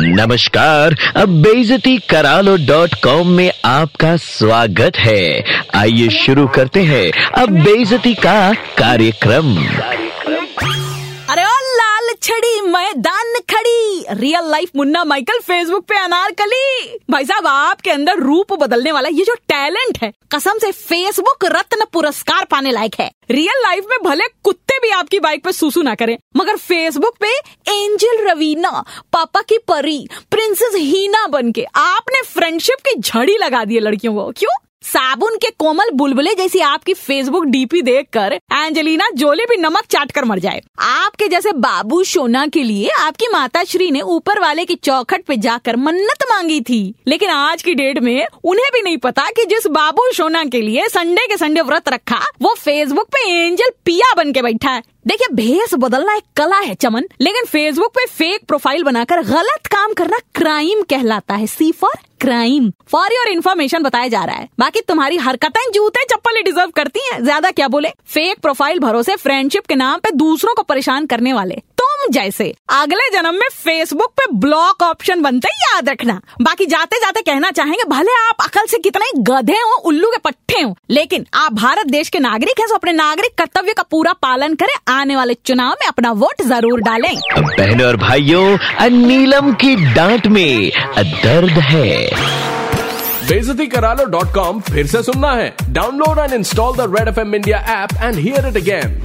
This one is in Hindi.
नमस्कार, अब बेजती करालो डॉट कॉम में आपका स्वागत है। आइए शुरू करते हैं अब बेजती का कार्यक्रम। अरे ओ लाल छड़ी मैदान real life Munna Michael Facebook पे अनारकली भाई साहब, आपके अंदर रूप बदलने वाला ये जो टैलेंट है, कसम से फेसबुक रत्न पुरस्कार पाने लायक है। रियल लाइफ में भले कुत्ते भी आपकी बाइक पे सुसु ना करें, मगर फेसबुक पे एंजल रवीना पापा की परी प्रिंसेस हीना बन के आपने फ्रेंडशिप की झड़ी लगा दी है लड़कियों को। क्यों? साबुन के कोमल बुलबुले जैसी आपकी फेसबुक डीपी देखकर एंजेलिना जोली भी नमक चाट कर मर जाए। आपके जैसे बाबू सोना के लिए आपकी माता श्री ने ऊपर वाले की चौखट पे जाकर मन्नत मांगी थी। लेकिन आज की डेट में उन्हें भी नहीं पता कि जिस बाबू सोना के लिए संडे के संडे व्रत रखा, वो फेसबुक पे एंजल पिया बन के बैठा है। देखिए, भेस बदलना एक कला है, चमन, लेकिन फेसबुक पे फेक प्रोफ़ाइल बनाकर गलत काम करना क्राइम कहलाता है। C for crime for your information बताया जा रहा है। बाकी तुम्हारी हरकतें जूते, चप्पल डिजर्व करती हैं। ज़्यादा क्या बोले? फेक प्रोफ़ाइल भरोसे फ्रेंडशिप के नाम पे दूसरों को परेशान करने वाले। जैसे। अगले जन्म में फेसबुक पे ब्लॉक ऑप्शन बनते याद रखना। बाकी जाते जाते कहना चाहेंगे भले आप अकल से कितने गधे हो उल्लू के पट्टे हो लेकिन आप भारत देश के नागरिक हैं तो अपने नागरिक कर्तव्य का पूरा पालन करें। आने वाले चुनाव में अपना वोट ज़रूर डालें। बहनों और भाइयों नीलम की डांट में दर्द है। बेजती करा लो डॉट कॉम फिर से सुनना है। Download and install the red F M India app and hear it again